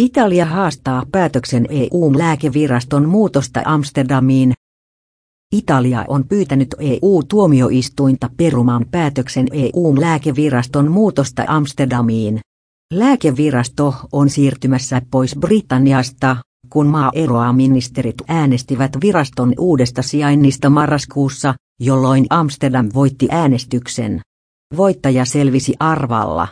Italia haastaa päätöksen EU-lääkeviraston muutosta Amsterdamiin. Italia on pyytänyt EU-tuomioistuinta perumaan päätöksen EU-lääkeviraston muutosta Amsterdamiin. Lääkevirasto on siirtymässä pois Britanniasta, kun maa eroaa ministerit äänestivät viraston uudesta sijainnista marraskuussa, jolloin Amsterdam voitti äänestyksen. Voittaja selvisi arvalla.